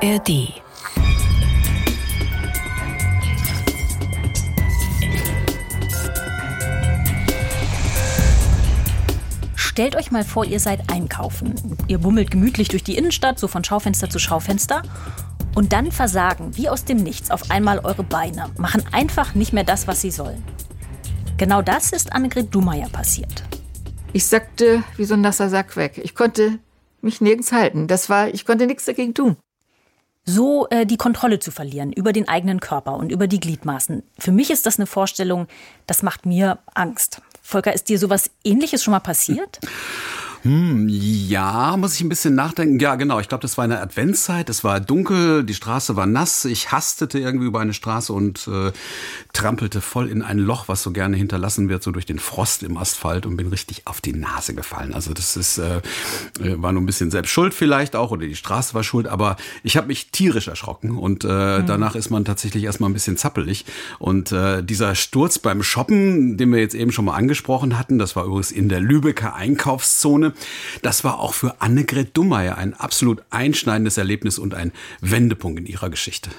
ARD. Stellt euch mal vor, ihr seid einkaufen. Ihr bummelt gemütlich durch die Innenstadt, so von Schaufenster zu Schaufenster. Und dann versagen, wie aus dem Nichts, auf einmal eure Beine, machen einfach nicht mehr das, was sie sollen. Genau das ist Annegret Dumayer passiert. Ich sackte wie so ein nasser Sack weg. Ich konnte mich nirgends halten. Das war, ich konnte nichts dagegen tun. So äh, die Kontrolle zu verlieren über den eigenen Körper und über die Gliedmaßen. Für mich ist das eine Vorstellung, das macht mir Angst. Volker, ist dir sowas ähnliches schon mal passiert? Hm, ja, muss ich ein bisschen nachdenken. Ja, genau. Ich glaube, das war eine Adventszeit. Es war dunkel, die Straße war nass. Ich hastete irgendwie über eine Straße und äh, trampelte voll in ein Loch, was so gerne hinterlassen wird, so durch den Frost im Asphalt und bin richtig auf die Nase gefallen. Also das ist äh, äh war nur ein bisschen selbst schuld vielleicht auch oder die Straße war schuld, aber ich habe mich tierisch erschrocken und äh, mhm. danach ist man tatsächlich erstmal ein bisschen zappelig. Und äh, dieser Sturz beim Shoppen, den wir jetzt eben schon mal angesprochen hatten, das war übrigens in der Lübecker Einkaufszone. Das war auch für Annegret Dummeyer ein absolut einschneidendes Erlebnis und ein Wendepunkt in ihrer Geschichte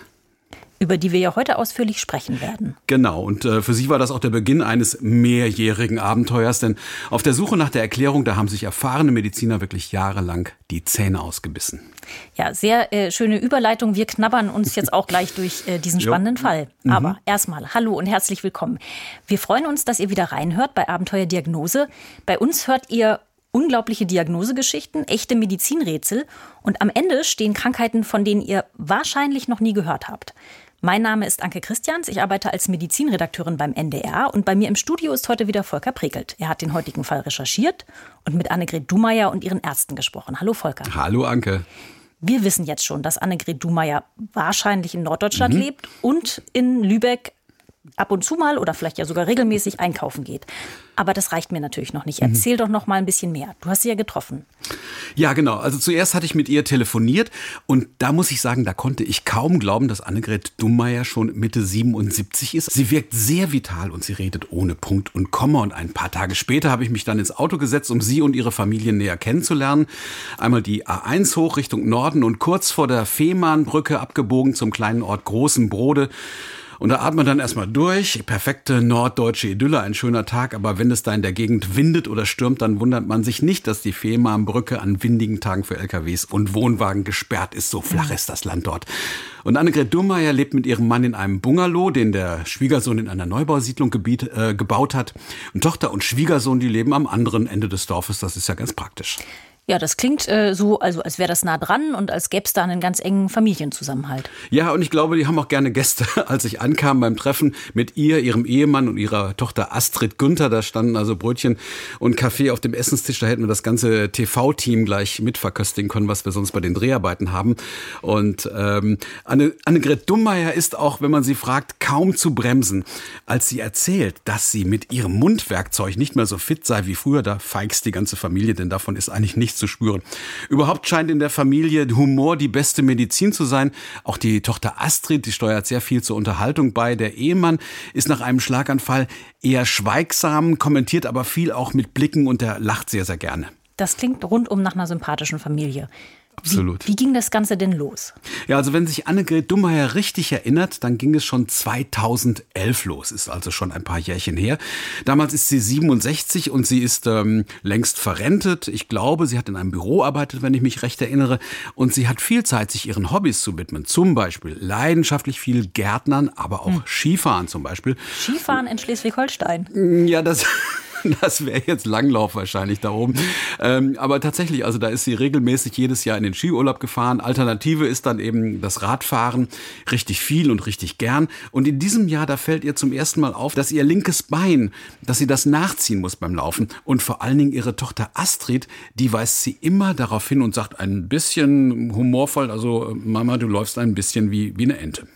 über die wir ja heute ausführlich sprechen werden. Genau, und äh, für Sie war das auch der Beginn eines mehrjährigen Abenteuers, denn auf der Suche nach der Erklärung, da haben sich erfahrene Mediziner wirklich jahrelang die Zähne ausgebissen. Ja, sehr äh, schöne Überleitung. Wir knabbern uns jetzt auch gleich durch äh, diesen spannenden jo. Fall. Mhm. Aber mhm. erstmal, hallo und herzlich willkommen. Wir freuen uns, dass ihr wieder reinhört bei Abenteuer Diagnose. Bei uns hört ihr unglaubliche Diagnosegeschichten, echte Medizinrätsel und am Ende stehen Krankheiten, von denen ihr wahrscheinlich noch nie gehört habt. Mein Name ist Anke Christians, ich arbeite als Medizinredakteurin beim NDR und bei mir im Studio ist heute wieder Volker Prekelt. Er hat den heutigen Fall recherchiert und mit Annegret Dumeier und ihren Ärzten gesprochen. Hallo Volker. Hallo Anke. Wir wissen jetzt schon, dass Annegret Dumeier wahrscheinlich in Norddeutschland mhm. lebt und in Lübeck ab und zu mal oder vielleicht ja sogar regelmäßig einkaufen geht. Aber das reicht mir natürlich noch nicht. Erzähl mhm. doch noch mal ein bisschen mehr. Du hast sie ja getroffen. Ja, genau. Also zuerst hatte ich mit ihr telefoniert und da muss ich sagen, da konnte ich kaum glauben, dass Annegret Dummeier schon Mitte 77 ist. Sie wirkt sehr vital und sie redet ohne Punkt und Komma. Und ein paar Tage später habe ich mich dann ins Auto gesetzt, um sie und ihre Familie näher kennenzulernen. Einmal die A1 hoch Richtung Norden und kurz vor der Fehmarnbrücke abgebogen zum kleinen Ort Großen Brode. Und da atmet dann erstmal durch. Perfekte norddeutsche Idylle, ein schöner Tag. Aber wenn es da in der Gegend windet oder stürmt, dann wundert man sich nicht, dass die Fehmarnbrücke an windigen Tagen für LKWs und Wohnwagen gesperrt ist. So flach ist das Land dort. Und Annegret Dummeyer lebt mit ihrem Mann in einem Bungalow, den der Schwiegersohn in einer Neubausiedlung gebiet, äh, gebaut hat. Und Tochter und Schwiegersohn, die leben am anderen Ende des Dorfes. Das ist ja ganz praktisch. Ja, das klingt äh, so, also als wäre das nah dran und als gäbe es da einen ganz engen Familienzusammenhalt. Ja, und ich glaube, die haben auch gerne Gäste. Als ich ankam beim Treffen mit ihr, ihrem Ehemann und ihrer Tochter Astrid Günther, da standen also Brötchen und Kaffee auf dem Essenstisch. Da hätten wir das ganze TV-Team gleich mitverköstigen können, was wir sonst bei den Dreharbeiten haben. Und ähm, Anne, Annegret Dummeier ist auch, wenn man sie fragt, kaum zu bremsen. Als sie erzählt, dass sie mit ihrem Mundwerkzeug nicht mehr so fit sei wie früher, da feigst die ganze Familie, denn davon ist eigentlich nichts zu spüren. Überhaupt scheint in der Familie Humor die beste Medizin zu sein. Auch die Tochter Astrid, die steuert sehr viel zur Unterhaltung bei. Der Ehemann ist nach einem Schlaganfall eher schweigsam, kommentiert aber viel auch mit Blicken und er lacht sehr, sehr gerne. Das klingt rundum nach einer sympathischen Familie. Absolut. Wie, wie, ging das Ganze denn los? Ja, also wenn sich Annegret Dummeyer richtig erinnert, dann ging es schon 2011 los, ist also schon ein paar Jährchen her. Damals ist sie 67 und sie ist ähm, längst verrentet. Ich glaube, sie hat in einem Büro arbeitet, wenn ich mich recht erinnere. Und sie hat viel Zeit, sich ihren Hobbys zu widmen. Zum Beispiel leidenschaftlich viel Gärtnern, aber auch hm. Skifahren zum Beispiel. Skifahren in Schleswig-Holstein? Ja, das... Das wäre jetzt Langlauf wahrscheinlich da oben. Ähm, aber tatsächlich, also da ist sie regelmäßig jedes Jahr in den Skiurlaub gefahren. Alternative ist dann eben das Radfahren. Richtig viel und richtig gern. Und in diesem Jahr, da fällt ihr zum ersten Mal auf, dass ihr linkes Bein, dass sie das nachziehen muss beim Laufen. Und vor allen Dingen ihre Tochter Astrid, die weist sie immer darauf hin und sagt ein bisschen humorvoll, also Mama, du läufst ein bisschen wie, wie eine Ente.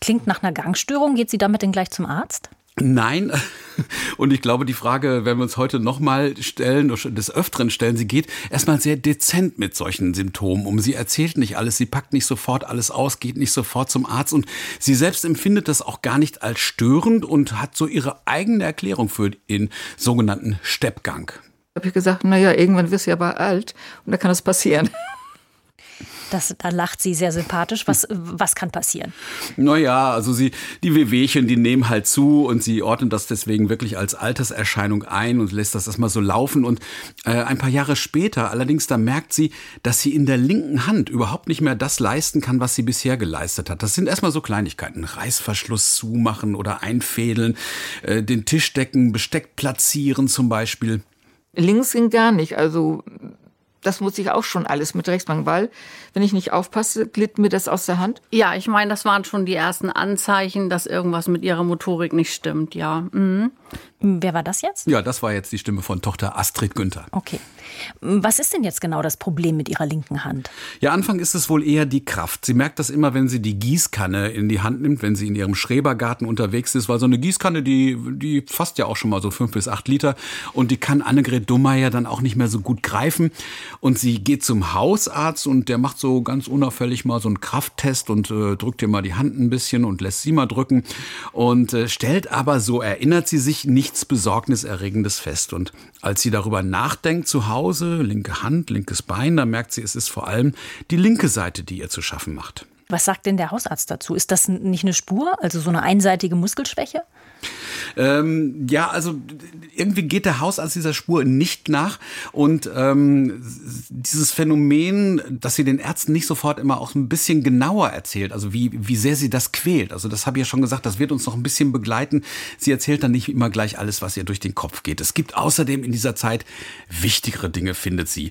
Klingt nach einer Gangstörung. Geht sie damit denn gleich zum Arzt? Nein. Und ich glaube, die Frage werden wir uns heute nochmal stellen, des Öfteren stellen. Sie geht erstmal sehr dezent mit solchen Symptomen um. Sie erzählt nicht alles, sie packt nicht sofort alles aus, geht nicht sofort zum Arzt und sie selbst empfindet das auch gar nicht als störend und hat so ihre eigene Erklärung für den sogenannten Steppgang. Ich habe gesagt, naja, irgendwann wirst du aber alt und da kann das passieren. Das, da lacht sie sehr sympathisch. Was, was kann passieren? Naja, also sie, die Wehwehchen, die nehmen halt zu und sie ordnet das deswegen wirklich als Alterserscheinung ein und lässt das erstmal so laufen. Und äh, ein paar Jahre später, allerdings, da merkt sie, dass sie in der linken Hand überhaupt nicht mehr das leisten kann, was sie bisher geleistet hat. Das sind erstmal so Kleinigkeiten. Reißverschluss zumachen oder einfädeln, äh, den Tisch decken, Besteck platzieren zum Beispiel. Links ging gar nicht. Also das muss ich auch schon alles mit rechts machen, weil wenn ich nicht aufpasse, glitt mir das aus der Hand. Ja, ich meine, das waren schon die ersten Anzeichen, dass irgendwas mit ihrer Motorik nicht stimmt, ja. Mhm. Wer war das jetzt? Ja, das war jetzt die Stimme von Tochter Astrid Günther. Okay. Was ist denn jetzt genau das Problem mit ihrer linken Hand? Ja, Anfang ist es wohl eher die Kraft. Sie merkt das immer, wenn sie die Gießkanne in die Hand nimmt, wenn sie in ihrem Schrebergarten unterwegs ist, weil so eine Gießkanne, die, die fasst ja auch schon mal so fünf bis acht Liter und die kann Annegret Dummeyer dann auch nicht mehr so gut greifen. Und sie geht zum Hausarzt und der macht so ganz unauffällig mal so einen Krafttest und äh, drückt ihr mal die Hand ein bisschen und lässt sie mal drücken und äh, stellt aber, so erinnert sie sich, nichts Besorgniserregendes fest. Und als sie darüber nachdenkt zu Hause, linke Hand, linkes Bein, da merkt sie, es ist vor allem die linke Seite, die ihr zu schaffen macht. Was sagt denn der Hausarzt dazu? Ist das nicht eine Spur, also so eine einseitige Muskelschwäche? Ähm, ja, also irgendwie geht der Hausarzt dieser Spur nicht nach und ähm, dieses Phänomen, dass sie den Ärzten nicht sofort immer auch ein bisschen genauer erzählt, also wie, wie sehr sie das quält. Also das habe ich ja schon gesagt, das wird uns noch ein bisschen begleiten. Sie erzählt dann nicht immer gleich alles, was ihr durch den Kopf geht. Es gibt außerdem in dieser Zeit wichtigere Dinge, findet sie.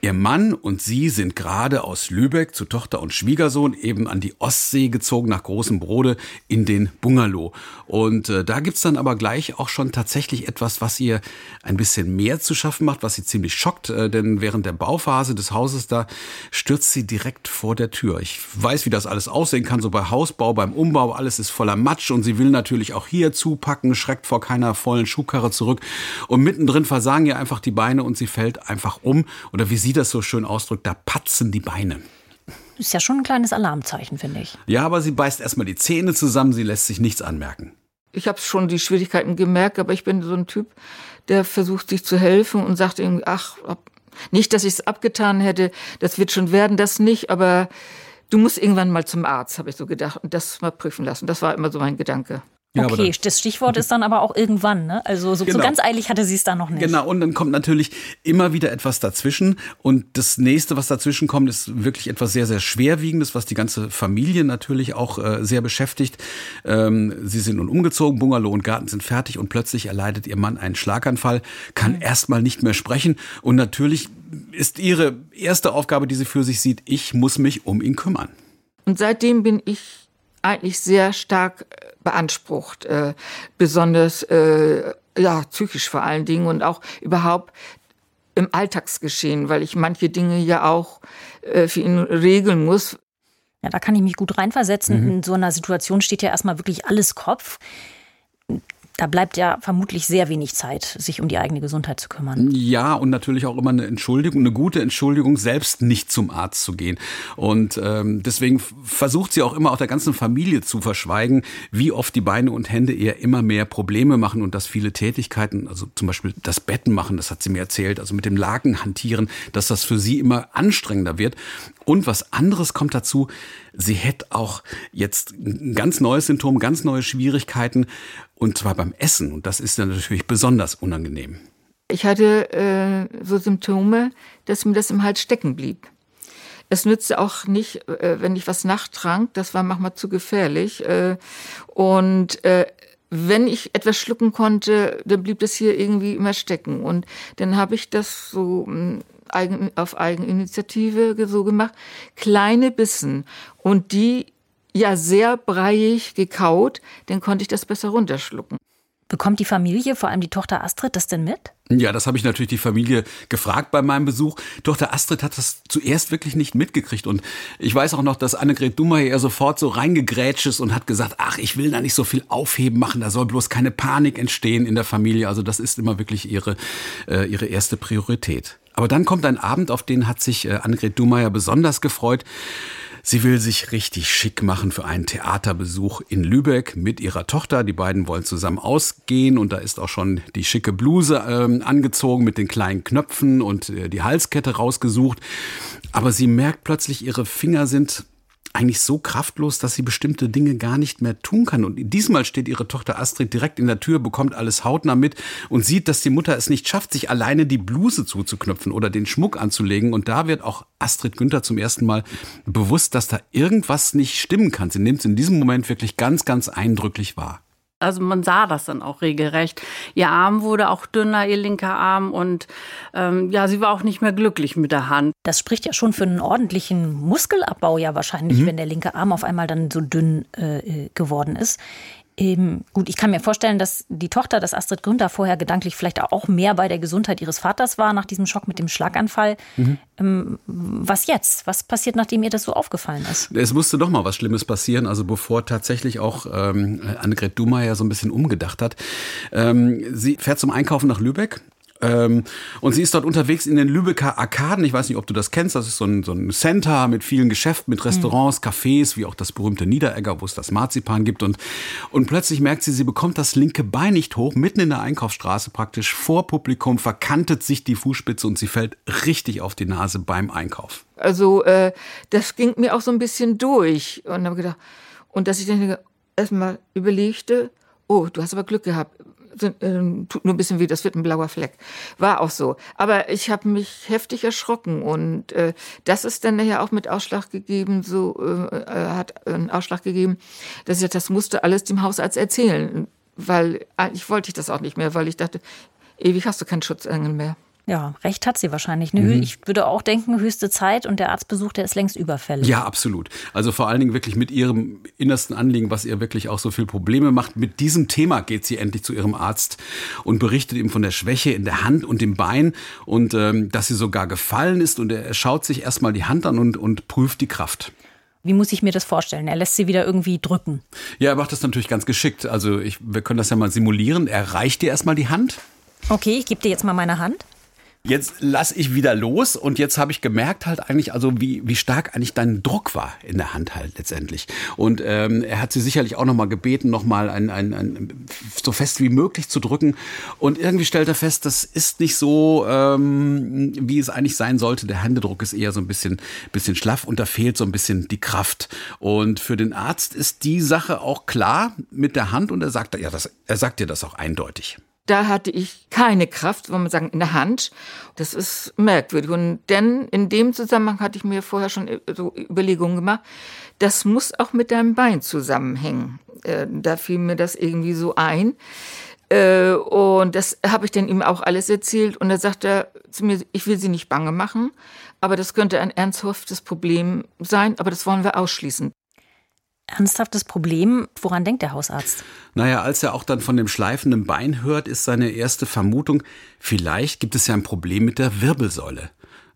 Ihr Mann und sie sind gerade aus Lübeck zu Tochter und Schwiegersohn eben an die Ostsee gezogen nach Großem Brode in den Bungalow. Und äh, da gibt's dann aber gleich auch schon tatsächlich etwas, was ihr ein bisschen mehr zu schaffen macht, was sie ziemlich schockt, äh, denn während der Bauphase des Hauses da stürzt sie direkt vor der Tür. Ich weiß, wie das alles aussehen kann, so bei Hausbau, beim Umbau, alles ist voller Matsch und sie will natürlich auch hier zupacken, schreckt vor keiner vollen Schuhkarre zurück und mittendrin versagen ihr einfach die Beine und sie fällt einfach um oder wie sie das so schön ausdrückt, da patzen die Beine. Ist ja schon ein kleines Alarmzeichen, finde ich. Ja, aber sie beißt erstmal die Zähne zusammen, sie lässt sich nichts anmerken ich habe schon die Schwierigkeiten gemerkt, aber ich bin so ein Typ, der versucht sich zu helfen und sagt irgendwie, ach, nicht, dass ich es abgetan hätte, das wird schon werden, das nicht, aber du musst irgendwann mal zum Arzt, habe ich so gedacht, und das mal prüfen lassen. Das war immer so mein Gedanke. Ja, okay, das Stichwort ist dann aber auch irgendwann, ne? Also so, genau. so ganz eilig hatte sie es da noch nicht. Genau, und dann kommt natürlich immer wieder etwas dazwischen. Und das nächste, was dazwischen kommt, ist wirklich etwas sehr, sehr Schwerwiegendes, was die ganze Familie natürlich auch äh, sehr beschäftigt. Ähm, sie sind nun umgezogen, Bungalow und Garten sind fertig und plötzlich erleidet ihr Mann einen Schlaganfall, kann mhm. erstmal nicht mehr sprechen. Und natürlich ist ihre erste Aufgabe, die sie für sich sieht, ich muss mich um ihn kümmern. Und seitdem bin ich eigentlich sehr stark äh, beansprucht, äh, besonders äh, ja psychisch vor allen Dingen und auch überhaupt im Alltagsgeschehen, weil ich manche Dinge ja auch äh, für ihn regeln muss. Ja, da kann ich mich gut reinversetzen. Mhm. In so einer Situation steht ja erstmal wirklich alles Kopf da bleibt ja vermutlich sehr wenig Zeit, sich um die eigene Gesundheit zu kümmern. Ja, und natürlich auch immer eine Entschuldigung, eine gute Entschuldigung, selbst nicht zum Arzt zu gehen. Und ähm, deswegen versucht sie auch immer auch der ganzen Familie zu verschweigen, wie oft die Beine und Hände ihr immer mehr Probleme machen und dass viele Tätigkeiten, also zum Beispiel das Betten machen, das hat sie mir erzählt, also mit dem Laken hantieren, dass das für sie immer anstrengender wird. Und was anderes kommt dazu, sie hätte auch jetzt ein ganz neues Symptom, ganz neue Schwierigkeiten, und zwar beim Essen. Und das ist dann natürlich besonders unangenehm. Ich hatte äh, so Symptome, dass mir das im Hals stecken blieb. Es nützte auch nicht, äh, wenn ich was nachtrank, das war manchmal zu gefährlich. Äh, und äh, wenn ich etwas schlucken konnte, dann blieb das hier irgendwie immer stecken. Und dann habe ich das so hm, eigen, auf Eigeninitiative so gemacht, kleine Bissen. Und die ja sehr breiig gekaut, dann konnte ich das besser runterschlucken. Bekommt die Familie, vor allem die Tochter Astrid, das denn mit? Ja, das habe ich natürlich die Familie gefragt bei meinem Besuch. Tochter Astrid hat das zuerst wirklich nicht mitgekriegt. Und ich weiß auch noch, dass Annegret Dummer eher sofort so reingegrätscht ist und hat gesagt, ach, ich will da nicht so viel Aufheben machen, da soll bloß keine Panik entstehen in der Familie. Also das ist immer wirklich ihre, äh, ihre erste Priorität. Aber dann kommt ein Abend, auf den hat sich äh, Annegret Dummer besonders gefreut. Sie will sich richtig schick machen für einen Theaterbesuch in Lübeck mit ihrer Tochter. Die beiden wollen zusammen ausgehen und da ist auch schon die schicke Bluse ähm, angezogen mit den kleinen Knöpfen und äh, die Halskette rausgesucht. Aber sie merkt plötzlich, ihre Finger sind eigentlich so kraftlos, dass sie bestimmte Dinge gar nicht mehr tun kann. Und diesmal steht ihre Tochter Astrid direkt in der Tür, bekommt alles hautnah mit und sieht, dass die Mutter es nicht schafft, sich alleine die Bluse zuzuknöpfen oder den Schmuck anzulegen. Und da wird auch Astrid Günther zum ersten Mal bewusst, dass da irgendwas nicht stimmen kann. Sie nimmt es in diesem Moment wirklich ganz, ganz eindrücklich wahr. Also man sah das dann auch regelrecht. Ihr Arm wurde auch dünner, ihr linker Arm. Und ähm, ja, sie war auch nicht mehr glücklich mit der Hand. Das spricht ja schon für einen ordentlichen Muskelabbau ja wahrscheinlich, mhm. wenn der linke Arm auf einmal dann so dünn äh, geworden ist. Ähm, gut, ich kann mir vorstellen, dass die Tochter, dass Astrid Günther vorher gedanklich vielleicht auch mehr bei der Gesundheit ihres Vaters war nach diesem Schock mit dem Schlaganfall. Mhm. Ähm, was jetzt? Was passiert, nachdem ihr das so aufgefallen ist? Es musste doch mal was Schlimmes passieren, also bevor tatsächlich auch ähm, Annegret Dumayer so ein bisschen umgedacht hat. Ähm, sie fährt zum Einkaufen nach Lübeck ähm, und sie ist dort unterwegs in den Lübecker Arkaden. Ich weiß nicht, ob du das kennst. Das ist so ein, so ein Center mit vielen Geschäften, mit Restaurants, mhm. Cafés, wie auch das berühmte Niederegger, wo es das Marzipan gibt. Und, und plötzlich merkt sie, sie bekommt das linke Bein nicht hoch, mitten in der Einkaufsstraße praktisch vor Publikum, verkantet sich die Fußspitze und sie fällt richtig auf die Nase beim Einkauf. Also äh, das ging mir auch so ein bisschen durch. Und habe gedacht, und dass ich dann erstmal überlegte, oh, du hast aber Glück gehabt tut nur ein bisschen weh, das wird ein blauer Fleck. War auch so. Aber ich habe mich heftig erschrocken und äh, das ist dann nachher auch mit Ausschlag gegeben, so äh, äh hat einen Ausschlag gegeben, dass ich das musste alles dem Hausarzt erzählen, weil eigentlich wollte ich das auch nicht mehr, weil ich dachte, ewig hast du keinen Schutzengel mehr. Ja, recht hat sie wahrscheinlich. Ne? Mhm. Ich würde auch denken, höchste Zeit und der Arztbesuch, der ist längst überfällig. Ja, absolut. Also vor allen Dingen wirklich mit ihrem innersten Anliegen, was ihr wirklich auch so viel Probleme macht. Mit diesem Thema geht sie endlich zu ihrem Arzt und berichtet ihm von der Schwäche in der Hand und dem Bein und ähm, dass sie sogar gefallen ist und er schaut sich erstmal die Hand an und, und prüft die Kraft. Wie muss ich mir das vorstellen? Er lässt sie wieder irgendwie drücken. Ja, er macht das natürlich ganz geschickt. Also ich, wir können das ja mal simulieren. Er reicht dir erstmal die Hand. Okay, ich gebe dir jetzt mal meine Hand. Jetzt lass ich wieder los und jetzt habe ich gemerkt halt eigentlich, also wie, wie stark eigentlich dein Druck war in der Hand halt letztendlich. Und ähm, er hat sie sicherlich auch nochmal gebeten, nochmal ein, ein, ein, so fest wie möglich zu drücken. Und irgendwie stellt er fest, das ist nicht so, ähm, wie es eigentlich sein sollte. Der Händedruck ist eher so ein bisschen, bisschen schlaff und da fehlt so ein bisschen die Kraft. Und für den Arzt ist die Sache auch klar mit der Hand und er sagt, ja, das, er sagt dir das auch eindeutig da hatte ich keine Kraft, wollen wir sagen, in der Hand. Das ist merkwürdig. Und denn in dem Zusammenhang hatte ich mir vorher schon so Überlegungen gemacht, das muss auch mit deinem Bein zusammenhängen. Äh, da fiel mir das irgendwie so ein. Äh, und das habe ich dann ihm auch alles erzählt. Und er sagte zu mir, ich will sie nicht bange machen, aber das könnte ein ernsthaftes Problem sein, aber das wollen wir ausschließen ernsthaftes Problem. Woran denkt der Hausarzt? Naja, als er auch dann von dem schleifenden Bein hört, ist seine erste Vermutung, vielleicht gibt es ja ein Problem mit der Wirbelsäule.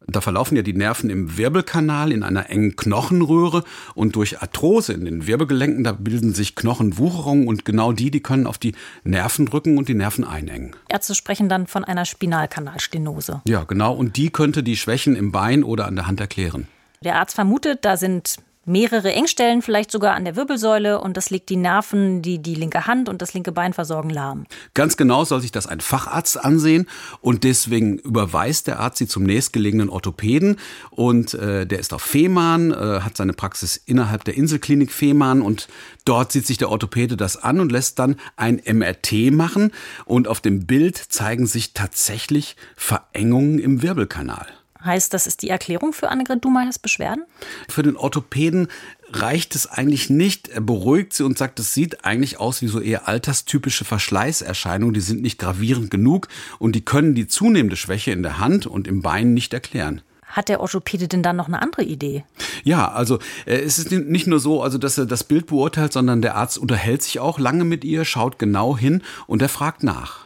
Da verlaufen ja die Nerven im Wirbelkanal in einer engen Knochenröhre und durch Arthrose in den Wirbelgelenken, da bilden sich Knochenwucherungen und genau die, die können auf die Nerven drücken und die Nerven einengen. Ärzte sprechen dann von einer Spinalkanalstenose. Ja, genau. Und die könnte die Schwächen im Bein oder an der Hand erklären. Der Arzt vermutet, da sind mehrere Engstellen, vielleicht sogar an der Wirbelsäule und das legt die Nerven, die die linke Hand und das linke Bein versorgen, lahm. Ganz genau soll sich das ein Facharzt ansehen und deswegen überweist der Arzt sie zum nächstgelegenen Orthopäden und äh, der ist auf Fehmarn, äh, hat seine Praxis innerhalb der Inselklinik Fehmarn und dort sieht sich der Orthopäde das an und lässt dann ein MRT machen und auf dem Bild zeigen sich tatsächlich Verengungen im Wirbelkanal. Heißt, das ist die Erklärung für Annegret Dumeyers Beschwerden? Für den Orthopäden reicht es eigentlich nicht. Er beruhigt sie und sagt, es sieht eigentlich aus wie so eher alterstypische Verschleißerscheinungen. Die sind nicht gravierend genug und die können die zunehmende Schwäche in der Hand und im Bein nicht erklären. Hat der Orthopäde denn dann noch eine andere Idee? Ja, also äh, es ist nicht nur so, also dass er das Bild beurteilt, sondern der Arzt unterhält sich auch lange mit ihr, schaut genau hin und er fragt nach.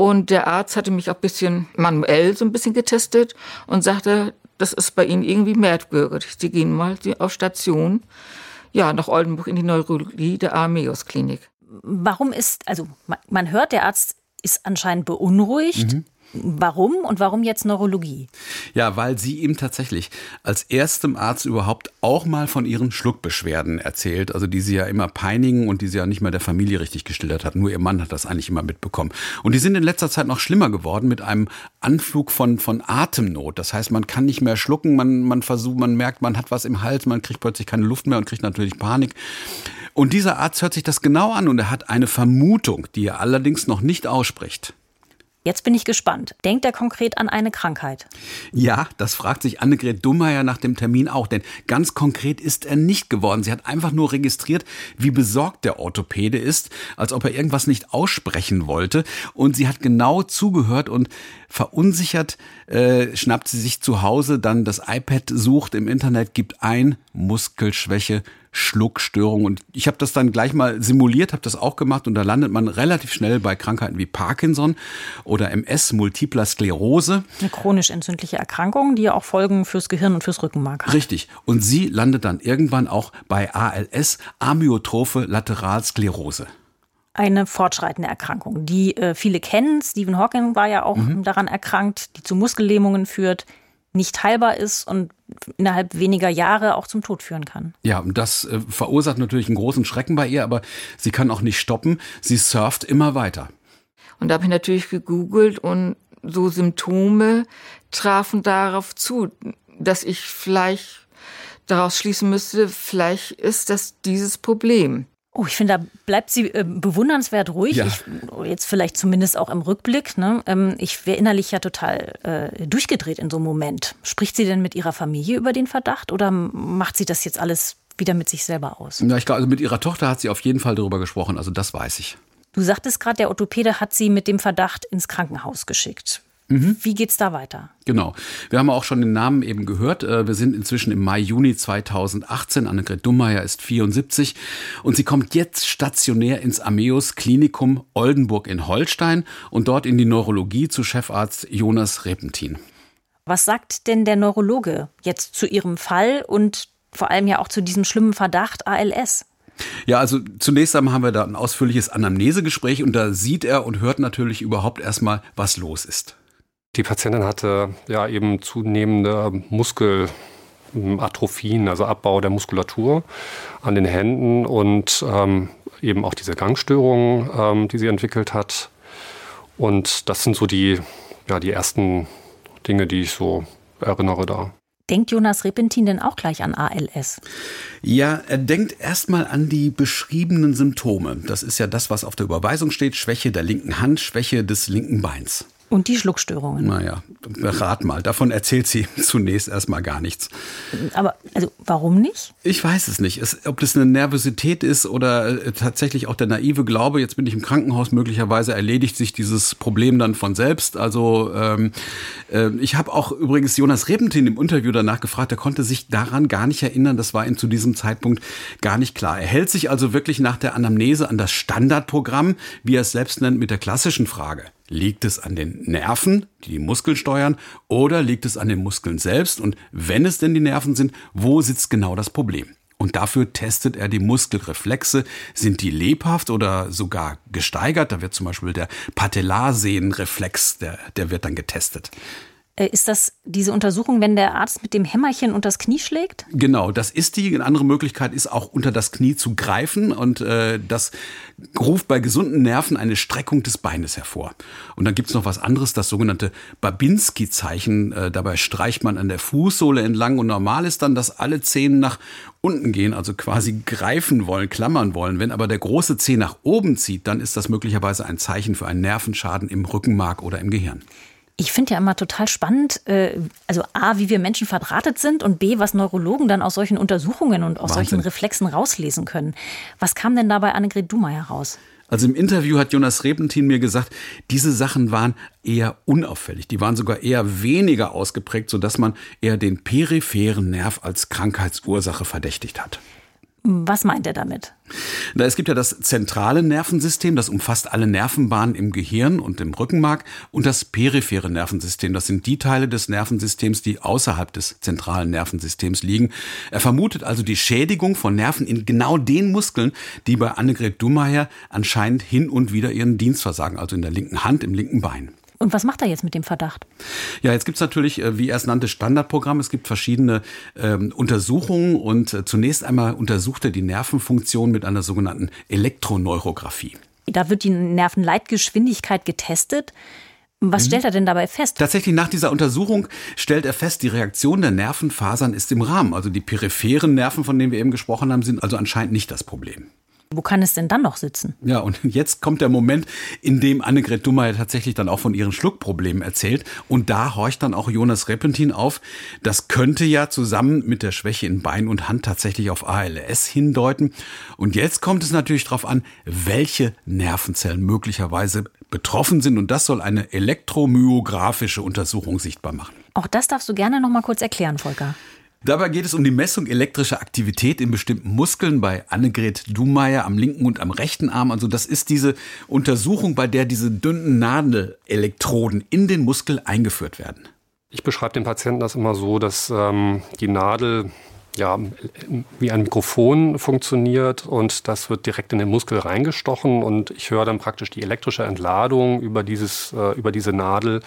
Und der Arzt hatte mich auch ein bisschen manuell so ein bisschen getestet und sagte, das ist bei Ihnen irgendwie merkwürdig. Sie gehen mal auf Station, ja, nach Oldenburg in die Neurologie der Armeos Klinik. Warum ist, also man hört, der Arzt ist anscheinend beunruhigt. Mhm. Warum und warum jetzt Neurologie? Ja, weil sie ihm tatsächlich als erstem Arzt überhaupt auch mal von ihren Schluckbeschwerden erzählt, also die sie ja immer peinigen und die sie ja nicht mal der Familie richtig geschildert hat. Nur ihr Mann hat das eigentlich immer mitbekommen. Und die sind in letzter Zeit noch schlimmer geworden mit einem Anflug von, von Atemnot. Das heißt, man kann nicht mehr schlucken, man, man versucht, man merkt, man hat was im Hals, man kriegt plötzlich keine Luft mehr und kriegt natürlich Panik. Und dieser Arzt hört sich das genau an und er hat eine Vermutung, die er allerdings noch nicht ausspricht. Jetzt bin ich gespannt. Denkt er konkret an eine Krankheit? Ja, das fragt sich Annegret Dummeyer nach dem Termin auch, denn ganz konkret ist er nicht geworden. Sie hat einfach nur registriert, wie besorgt der Orthopäde ist, als ob er irgendwas nicht aussprechen wollte. Und sie hat genau zugehört und verunsichert äh, schnappt sie sich zu Hause dann das iPad, sucht im Internet, gibt ein Muskelschwäche Schluckstörung. Und ich habe das dann gleich mal simuliert, habe das auch gemacht und da landet man relativ schnell bei Krankheiten wie Parkinson oder MS, Multipler Sklerose. Eine chronisch entzündliche Erkrankung, die ja auch Folgen fürs Gehirn und fürs Rückenmark hat. Richtig. Und sie landet dann irgendwann auch bei ALS, Amyotrophe Lateralsklerose eine fortschreitende Erkrankung, die äh, viele kennen. Stephen Hawking war ja auch mhm. daran erkrankt, die zu Muskellähmungen führt, nicht heilbar ist und innerhalb weniger Jahre auch zum Tod führen kann. Ja, und das äh, verursacht natürlich einen großen Schrecken bei ihr, aber sie kann auch nicht stoppen. Sie surft immer weiter. Und da habe ich natürlich gegoogelt und so Symptome trafen darauf zu, dass ich vielleicht daraus schließen müsste, vielleicht ist das dieses Problem. Oh, ich finde, da bleibt sie äh, bewundernswert ruhig. Ja. Ich, jetzt vielleicht zumindest auch im Rückblick. Ne? Ähm, ich wäre innerlich ja total äh, durchgedreht in so einem Moment. Spricht sie denn mit ihrer Familie über den Verdacht oder macht sie das jetzt alles wieder mit sich selber aus? Ja, ich glaube, also mit ihrer Tochter hat sie auf jeden Fall darüber gesprochen. Also das weiß ich. Du sagtest gerade, der Orthopäde hat sie mit dem Verdacht ins Krankenhaus geschickt. Mhm. Wie geht's da weiter? Genau. Wir haben auch schon den Namen eben gehört. Äh, wir sind inzwischen im Mai, Juni 2018. Annegret Dummeyer ist 74 und sie kommt jetzt stationär ins Ameus Klinikum Oldenburg in Holstein und dort in die Neurologie zu Chefarzt Jonas Repentin. Was sagt denn der Neurologe jetzt zu ihrem Fall und vor allem ja auch zu diesem schlimmen Verdacht ALS? Ja, also zunächst einmal haben wir da ein ausführliches Anamnesegespräch und da sieht er und hört natürlich überhaupt erstmal, was los ist. Die Patientin hatte ja eben zunehmende Muskelatrophien, also Abbau der Muskulatur an den Händen und ähm, eben auch diese Gangstörungen, ähm, die sie entwickelt hat. Und das sind so die, ja, die ersten Dinge, die ich so erinnere da. Denkt Jonas Repentin denn auch gleich an ALS? Ja, er denkt erstmal an die beschriebenen Symptome. Das ist ja das, was auf der Überweisung steht. Schwäche der linken Hand, Schwäche des linken Beins. Und die Schluckstörungen. Naja, rat mal. Davon erzählt sie zunächst erstmal gar nichts. Aber also warum nicht? Ich weiß es nicht. Es, ob das eine Nervosität ist oder äh, tatsächlich auch der naive Glaube, jetzt bin ich im Krankenhaus, möglicherweise erledigt sich dieses Problem dann von selbst. Also ähm, äh, ich habe auch übrigens Jonas Rebentin im Interview danach gefragt, er konnte sich daran gar nicht erinnern. Das war ihm zu diesem Zeitpunkt gar nicht klar. Er hält sich also wirklich nach der Anamnese an das Standardprogramm, wie er es selbst nennt, mit der klassischen Frage. Liegt es an den Nerven, die die Muskeln steuern, oder liegt es an den Muskeln selbst? Und wenn es denn die Nerven sind, wo sitzt genau das Problem? Und dafür testet er die Muskelreflexe. Sind die lebhaft oder sogar gesteigert? Da wird zum Beispiel der Patellarsehnenreflex, der, der wird dann getestet. Äh, ist das diese Untersuchung, wenn der Arzt mit dem Hämmerchen unter das Knie schlägt? Genau, das ist die. Eine andere Möglichkeit ist auch unter das Knie zu greifen und äh, das ruft bei gesunden Nerven eine Streckung des Beines hervor. Und dann gibt's noch was anderes, das sogenannte Babinski-Zeichen. Äh, dabei streicht man an der Fußsohle entlang und normal ist dann, dass alle Zehen nach unten gehen, also quasi greifen wollen, klammern wollen. Wenn aber der große Zeh nach oben zieht, dann ist das möglicherweise ein Zeichen für einen Nervenschaden im Rückenmark oder im Gehirn. Ich finde ja immer total spannend, äh, also A, wie wir Menschen verdrahtet sind und B, was Neurologen dann aus solchen Untersuchungen und aus Wahnsinn. solchen Reflexen rauslesen können. Was kam denn da bei Annegret Dumayer raus? Also im Interview hat Jonas Repentin mir gesagt, diese Sachen waren eher unauffällig. Die waren sogar eher weniger ausgeprägt, sodass man eher den peripheren Nerv als Krankheitsursache verdächtigt hat. Was meint er damit? Na, es gibt ja das zentrale Nervensystem, das umfasst alle Nervenbahnen im Gehirn und im Rückenmark und das periphere Nervensystem. Das sind die Teile des Nervensystems, die außerhalb des zentralen Nervensystems liegen. Er vermutet also die Schädigung von Nerven in genau den Muskeln, die bei Annegret Dummeyer anscheinend hin und wieder ihren Dienst versagen, also in der linken Hand, im linken Bein. Und was macht er jetzt mit dem Verdacht? Ja, jetzt gibt es natürlich, äh, wie er es nannte, Standardprogramm. Es gibt verschiedene ähm, Untersuchungen und äh, zunächst einmal untersucht er die Nervenfunktion mit einer sogenannten Elektroneurographie. Da wird die Nervenleitgeschwindigkeit getestet. Was stellt er denn dabei fest? Tatsächlich nach dieser Untersuchung stellt er fest, die Reaktion der Nervenfasern ist im Rahmen. Also die peripheren Nerven, von denen wir eben gesprochen haben, sind also anscheinend nicht das Problem. Wo kann es denn dann noch sitzen? Ja, und jetzt kommt der Moment, in dem Annegret Dummer tatsächlich dann auch von ihren Schluckproblemen erzählt. Und da horcht dann auch Jonas Repentin auf. Das könnte ja zusammen mit der Schwäche in Bein und Hand tatsächlich auf ALS hindeuten. Und jetzt kommt es natürlich darauf an, welche Nervenzellen möglicherweise betroffen sind. Und das soll eine elektromyographische Untersuchung sichtbar machen. Auch das darfst du gerne noch mal kurz erklären, Volker. Dabei geht es um die Messung elektrischer Aktivität in bestimmten Muskeln bei Annegret Dummeyer am linken und am rechten Arm. Also das ist diese Untersuchung, bei der diese dünnen Nadelelektroden in den Muskel eingeführt werden. Ich beschreibe den Patienten das immer so, dass ähm, die Nadel ja, wie ein Mikrofon funktioniert und das wird direkt in den Muskel reingestochen und ich höre dann praktisch die elektrische Entladung über, dieses, äh, über diese Nadel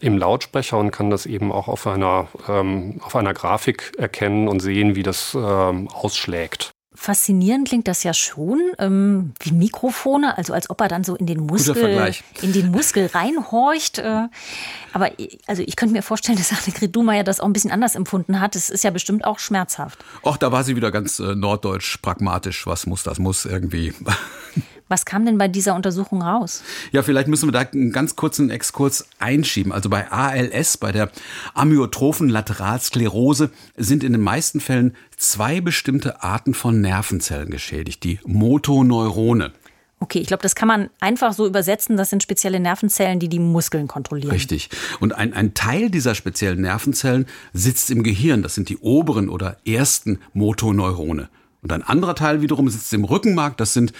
im Lautsprecher und kann das eben auch auf einer, ähm, auf einer Grafik erkennen und sehen, wie das ähm, ausschlägt faszinierend klingt das ja schon, ähm, wie Mikrofone, also als ob er dann so in den Muskel, in den Muskel reinhorcht. Äh, aber also ich könnte mir vorstellen, dass Annegret Dumayer das auch ein bisschen anders empfunden hat. Es ist ja bestimmt auch schmerzhaft. Och, da war sie wieder ganz äh, norddeutsch pragmatisch. Was muss, das muss irgendwie. Was kam denn bei dieser Untersuchung raus? Ja, vielleicht müssen wir da einen ganz kurzen Exkurs einschieben. Also bei ALS, bei der amyotrophen Lateralsklerose, sind in den meisten Fällen zwei bestimmte Arten von Nervenzellen geschädigt, die Motoneurone. Okay, ich glaube, das kann man einfach so übersetzen. Das sind spezielle Nervenzellen, die die Muskeln kontrollieren. Richtig. Und ein, ein Teil dieser speziellen Nervenzellen sitzt im Gehirn. Das sind die oberen oder ersten Motoneurone. Und ein anderer Teil wiederum sitzt im Rückenmark, das sind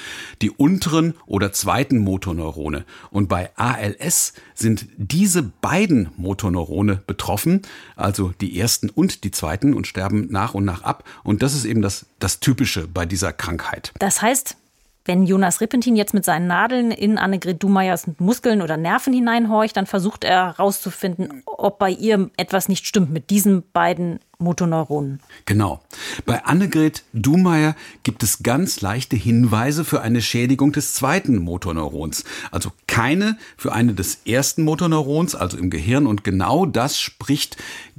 die unteren oder zweiten Motorneurone. Und bei ALS sind diese beiden Motorneurone betroffen, also die ersten und die zweiten und sterben nach und nach ab. Und das ist eben das, das Typische bei dieser Krankheit. Das heißt, wenn Jonas Rippentin jetzt mit seinen Nadeln in Annegret Dumeyers Muskeln oder Nerven hineinhorcht, dann versucht er herauszufinden, ob bei ihr etwas nicht stimmt mit diesen beiden Motoneuronen. Genau. Bei Annegret Dumeyer gibt es ganz leichte Hinweise für eine Schädigung des zweiten Motorneurons. Also keine für eine des ersten Motorneurons, also im Gehirn. Und genau das spricht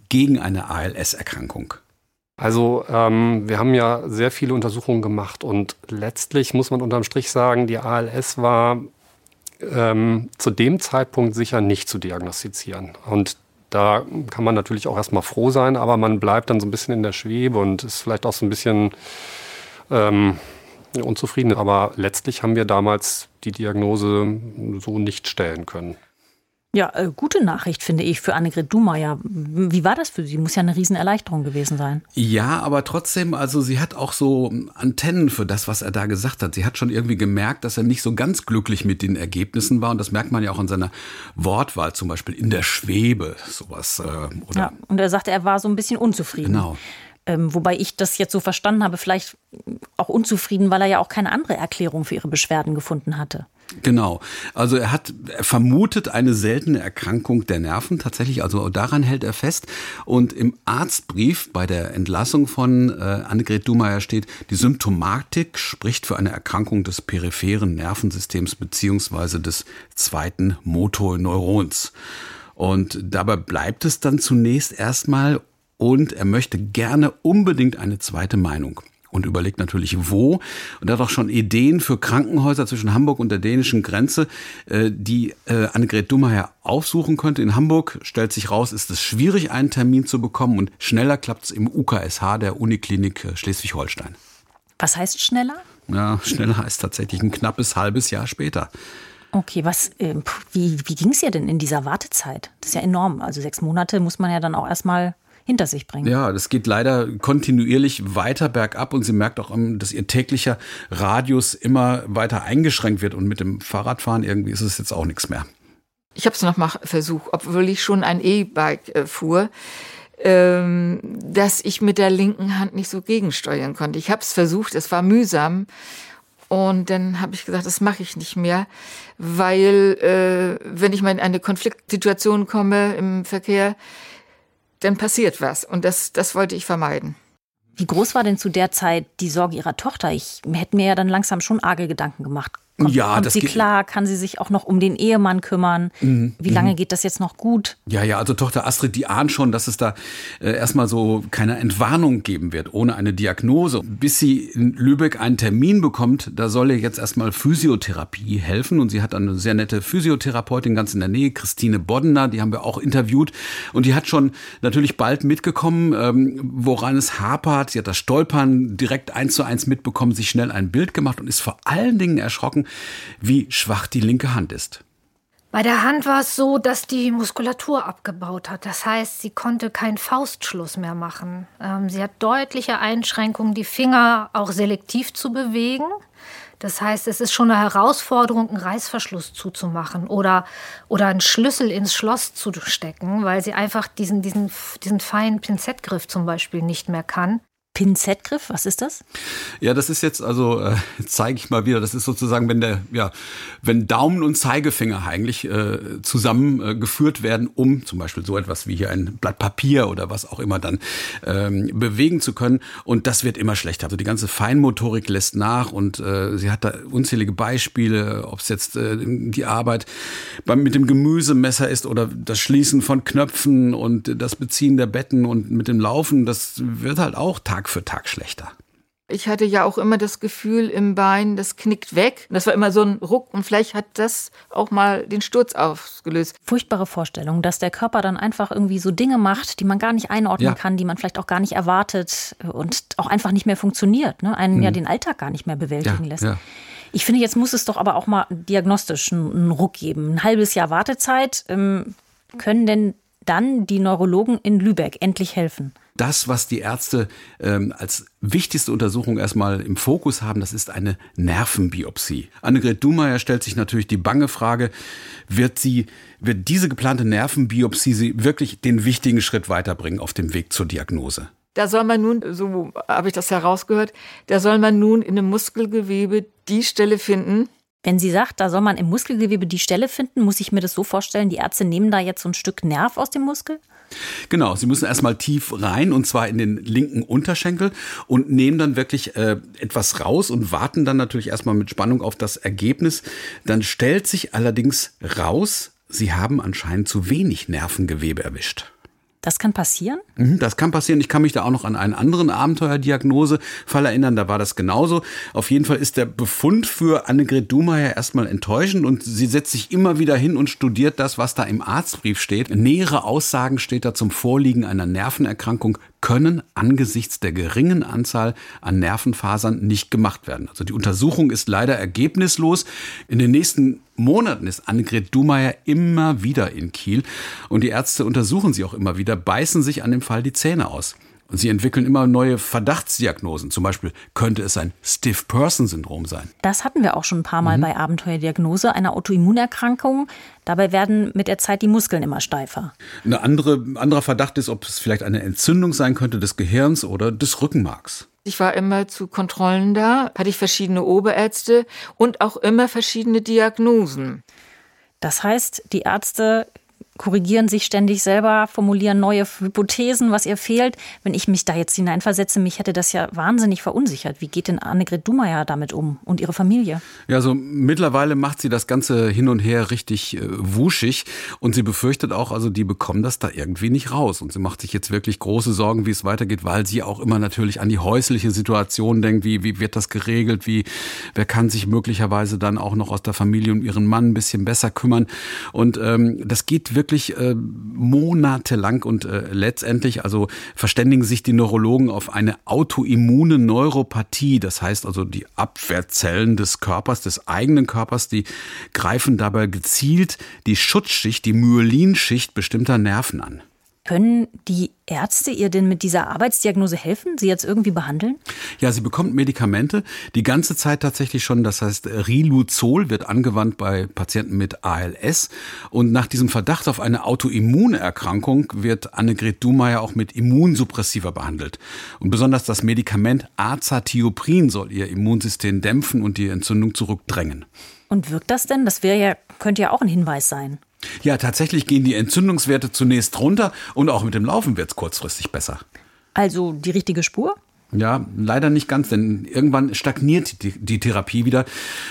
gegen eine ALS-Erkrankung. Also ähm, wir haben ja sehr viele Untersuchungen gemacht und letztlich muss man unterm Strich sagen, die ALS war ähm, zu dem Zeitpunkt sicher nicht zu diagnostizieren. Und da kann man natürlich auch erstmal froh sein, aber man bleibt dann so ein bisschen in der Schwebe und ist vielleicht auch so ein bisschen ähm, unzufrieden. Aber letztlich haben wir damals die Diagnose so nicht stellen können. Ja, äh, gute Nachricht finde ich für Annegret Dummeyer. Wie war das für Sie? Muss ja eine Riesenerleichterung gewesen sein. Ja, aber trotzdem, also sie hat auch so Antennen für das, was er da gesagt hat. Sie hat schon irgendwie gemerkt, dass er nicht so ganz glücklich mit den Ergebnissen war. Und das merkt man ja auch an seiner Wortwahl, zum Beispiel in der Schwebe, sowas. Äh, oder ja, und er sagte, er war so ein bisschen unzufrieden. Genau. Ähm, wobei ich das jetzt so verstanden habe, vielleicht auch unzufrieden, weil er ja auch keine andere Erklärung für ihre Beschwerden gefunden hatte. Genau. Also er hat er vermutet eine seltene Erkrankung der Nerven tatsächlich, also daran hält er fest. Und im Arztbrief bei der Entlassung von äh, Annegret Dumeyer steht, die Symptomatik spricht für eine Erkrankung des peripheren Nervensystems beziehungsweise des zweiten Motorneurons. Und dabei bleibt es dann zunächst erstmal und er möchte gerne unbedingt eine zweite Meinung und überlegt natürlich wo. Und er hat auch schon Ideen für Krankenhäuser zwischen Hamburg und der dänischen Grenze, äh, die äh, Annegret Dummeyer aufsuchen könnte. In Hamburg stellt sich raus, ist es schwierig, einen Termin zu bekommen und schneller klappt es im UKSH der Uniklinik äh, Schleswig-Holstein. Was heißt schneller? Ja, schneller heißt tatsächlich ein knappes halbes Jahr später. Okay, was, wie, wie ging es ihr denn in dieser Wartezeit? Das ist ja enorm. Also sechs Monate muss man ja dann auch erstmal hinter sich bringen. Ja, das geht leider kontinuierlich weiter bergab und sie merkt auch, dass ihr täglicher Radius immer weiter eingeschränkt wird und mit dem Fahrradfahren irgendwie ist es jetzt auch nichts mehr. Ich habe es nochmal versucht, obwohl ich schon ein E-Bike äh, fuhr, ähm, dass ich mit der linken Hand nicht so gegensteuern konnte. Ich habe es versucht, es war mühsam Und dann habe ich gesagt, das mache ich nicht mehr, weil äh, wenn ich mal in eine Konfliktsituation komme im Verkehr, dann passiert was. Und das, das wollte ich vermeiden. Wie groß war denn zu der Zeit die Sorge Ihrer Tochter? Ich hätte mir ja dann langsam schon arge Gedanken gemacht. Kommt, ja, kommt das sie geht- klar? Kann sie sich auch noch um den Ehemann kümmern? Mhm, Wie lange geht das jetzt noch gut? Ja, ja, also Tochter Astrid, die ahnt schon, dass es da äh, erstmal so keine Entwarnung geben wird, ohne eine Diagnose. Bis sie in Lübeck einen Termin bekommt, da soll ihr jetzt erstmal Physiotherapie helfen. Und sie hat eine sehr nette Physiotherapeutin ganz in der Nähe, Christine Boddener, die haben wir auch interviewt. Und die hat schon natürlich bald mitgekommen, ähm, woran es hapert. Sie hat das Stolpern direkt eins zu eins mitbekommen, sich schnell ein Bild gemacht und ist vor allen Dingen erschrocken, wie schwach die linke Hand ist. Bei der Hand war es so, dass die Muskulatur abgebaut hat. Das heißt, sie konnte keinen Faustschluss mehr machen. Ähm, sie hat deutliche Einschränkungen, die Finger auch selektiv zu bewegen. Das heißt, es ist schon eine Herausforderung, einen Reißverschluss zuzumachen oder, oder einen Schlüssel ins Schloss zu stecken, weil sie einfach diesen, diesen, diesen feinen Pinzettgriff zum Beispiel nicht mehr kann. Pinzettgriff, was ist das? Ja, das ist jetzt also, äh, zeige ich mal wieder, das ist sozusagen, wenn der, ja, wenn Daumen und Zeigefinger eigentlich äh, zusammen äh, werden, um zum Beispiel so etwas wie hier ein Blatt Papier oder was auch immer dann ähm, bewegen zu können. Und das wird immer schlechter. Also die ganze Feinmotorik lässt nach und äh, sie hat da unzählige Beispiele, ob es jetzt äh, die Arbeit beim, mit dem Gemüsemesser ist oder das Schließen von Knöpfen und das Beziehen der Betten und mit dem Laufen, das wird halt auch Tag für Tag schlechter. Ich hatte ja auch immer das Gefühl im Bein, das knickt weg. Das war immer so ein Ruck und vielleicht hat das auch mal den Sturz ausgelöst. Furchtbare Vorstellung, dass der Körper dann einfach irgendwie so Dinge macht, die man gar nicht einordnen Ja. kann, die man vielleicht auch gar nicht erwartet und auch einfach nicht mehr funktioniert, ne? einen ja den Alltag gar nicht mehr bewältigen Ja, lässt. ja. Ich finde, jetzt muss es doch aber auch mal diagnostisch einen einen Ruck geben. Ein halbes Jahr Wartezeit. Ähm, können denn dann die Neurologen in Lübeck endlich helfen? das, was die Ärzte ähm, als wichtigste Untersuchung erstmal im Fokus haben, das ist eine Nervenbiopsie. Annegret Dumayer stellt sich natürlich die bange Frage, wird sie, wird diese geplante Nervenbiopsie sie wirklich den wichtigen Schritt weiterbringen auf dem Weg zur Diagnose? Da soll man nun, so habe ich das herausgehört, da soll man nun in einem Muskelgewebe die Stelle finden, Wenn sie sagt, da soll man im Muskelgewebe die Stelle finden, muss ich mir das so vorstellen, die Ärzte nehmen da jetzt so ein Stück Nerv aus dem Muskel? Genau, sie müssen erstmal tief rein und zwar in den linken Unterschenkel und nehmen dann wirklich äh, etwas raus und warten dann natürlich erstmal mit Spannung auf das Ergebnis. Dann stellt sich allerdings raus, sie haben anscheinend zu wenig Nervengewebe erwischt. Das kann passieren? Mhm, Das kann passieren. Ich kann mich da auch noch an einen anderen Abenteuerdiagnosefall erinnern. Da war das genauso. Auf jeden Fall ist der Befund für Annegret Dumayer erstmal enttäuschend und sie setzt sich immer wieder hin und studiert das, was da im Arztbrief steht. Nähere Aussagen steht da zum Vorliegen einer Nervenerkrankung können angesichts der geringen Anzahl an Nervenfasern nicht gemacht werden. Also die Untersuchung ist leider ergebnislos. In den nächsten Monaten ist Annegret Dumayer immer wieder in Kiel und die Ärzte untersuchen sie auch immer wieder, beißen sich an dem Fall die Zähne aus. Und sie entwickeln immer neue Verdachtsdiagnosen. Zum Beispiel könnte es ein Stiff-Person-Syndrom sein. Das hatten wir auch schon ein paar Mal bei Abenteuerdiagnose, einer Autoimmunerkrankung. Dabei werden mit der Zeit die Muskeln immer steifer. Ein andere, anderer Verdacht ist, ob es vielleicht eine Entzündung sein könnte des Gehirns oder des Rückenmarks. Ich war immer zu Kontrollen da, hatte ich verschiedene Oberärzte und auch immer verschiedene Diagnosen. Das heißt, die Ärzte korrigieren sich ständig selber, formulieren neue Hypothesen, was ihr fehlt. Wenn ich mich da jetzt hineinversetze, mich hätte das ja wahnsinnig verunsichert. Wie geht denn Annegret Dumayer damit um und ihre Familie? Ja, so mittlerweile macht sie das Ganze hin und her richtig äh, wuschig und sie befürchtet auch, also die bekommen das da irgendwie nicht raus und sie macht sich jetzt wirklich große Sorgen, wie es weitergeht, weil sie auch immer natürlich an die häusliche Situation denkt, wie, wie wird das geregelt, wie, wer kann sich möglicherweise dann auch noch aus der Familie um ihren Mann ein bisschen besser kümmern und ähm, das geht wirklich äh, monatelang und äh, letztendlich also verständigen sich die Neurologen auf eine autoimmune Neuropathie, das heißt also die Abwehrzellen des Körpers, des eigenen Körpers, die greifen dabei gezielt die Schutzschicht, die Myelinschicht bestimmter Nerven an. Können die Ärzte ihr denn mit dieser Arbeitsdiagnose helfen, sie jetzt irgendwie behandeln? Ja, sie bekommt Medikamente, die ganze Zeit tatsächlich schon. Das heißt, Riluzol wird angewandt bei Patienten mit ALS. Und nach diesem Verdacht auf eine Autoimmunerkrankung wird Annegret Dumeyer auch mit Immunsuppressiva behandelt. Und besonders das Medikament Azathioprin soll ihr Immunsystem dämpfen und die Entzündung zurückdrängen. Und wirkt das denn? Das wäre ja, könnte ja auch ein Hinweis sein. Ja, tatsächlich gehen die Entzündungswerte zunächst runter und auch mit dem Laufen wird es kurzfristig besser. Also die richtige Spur? Ja, leider nicht ganz, denn irgendwann stagniert die, die Therapie wieder.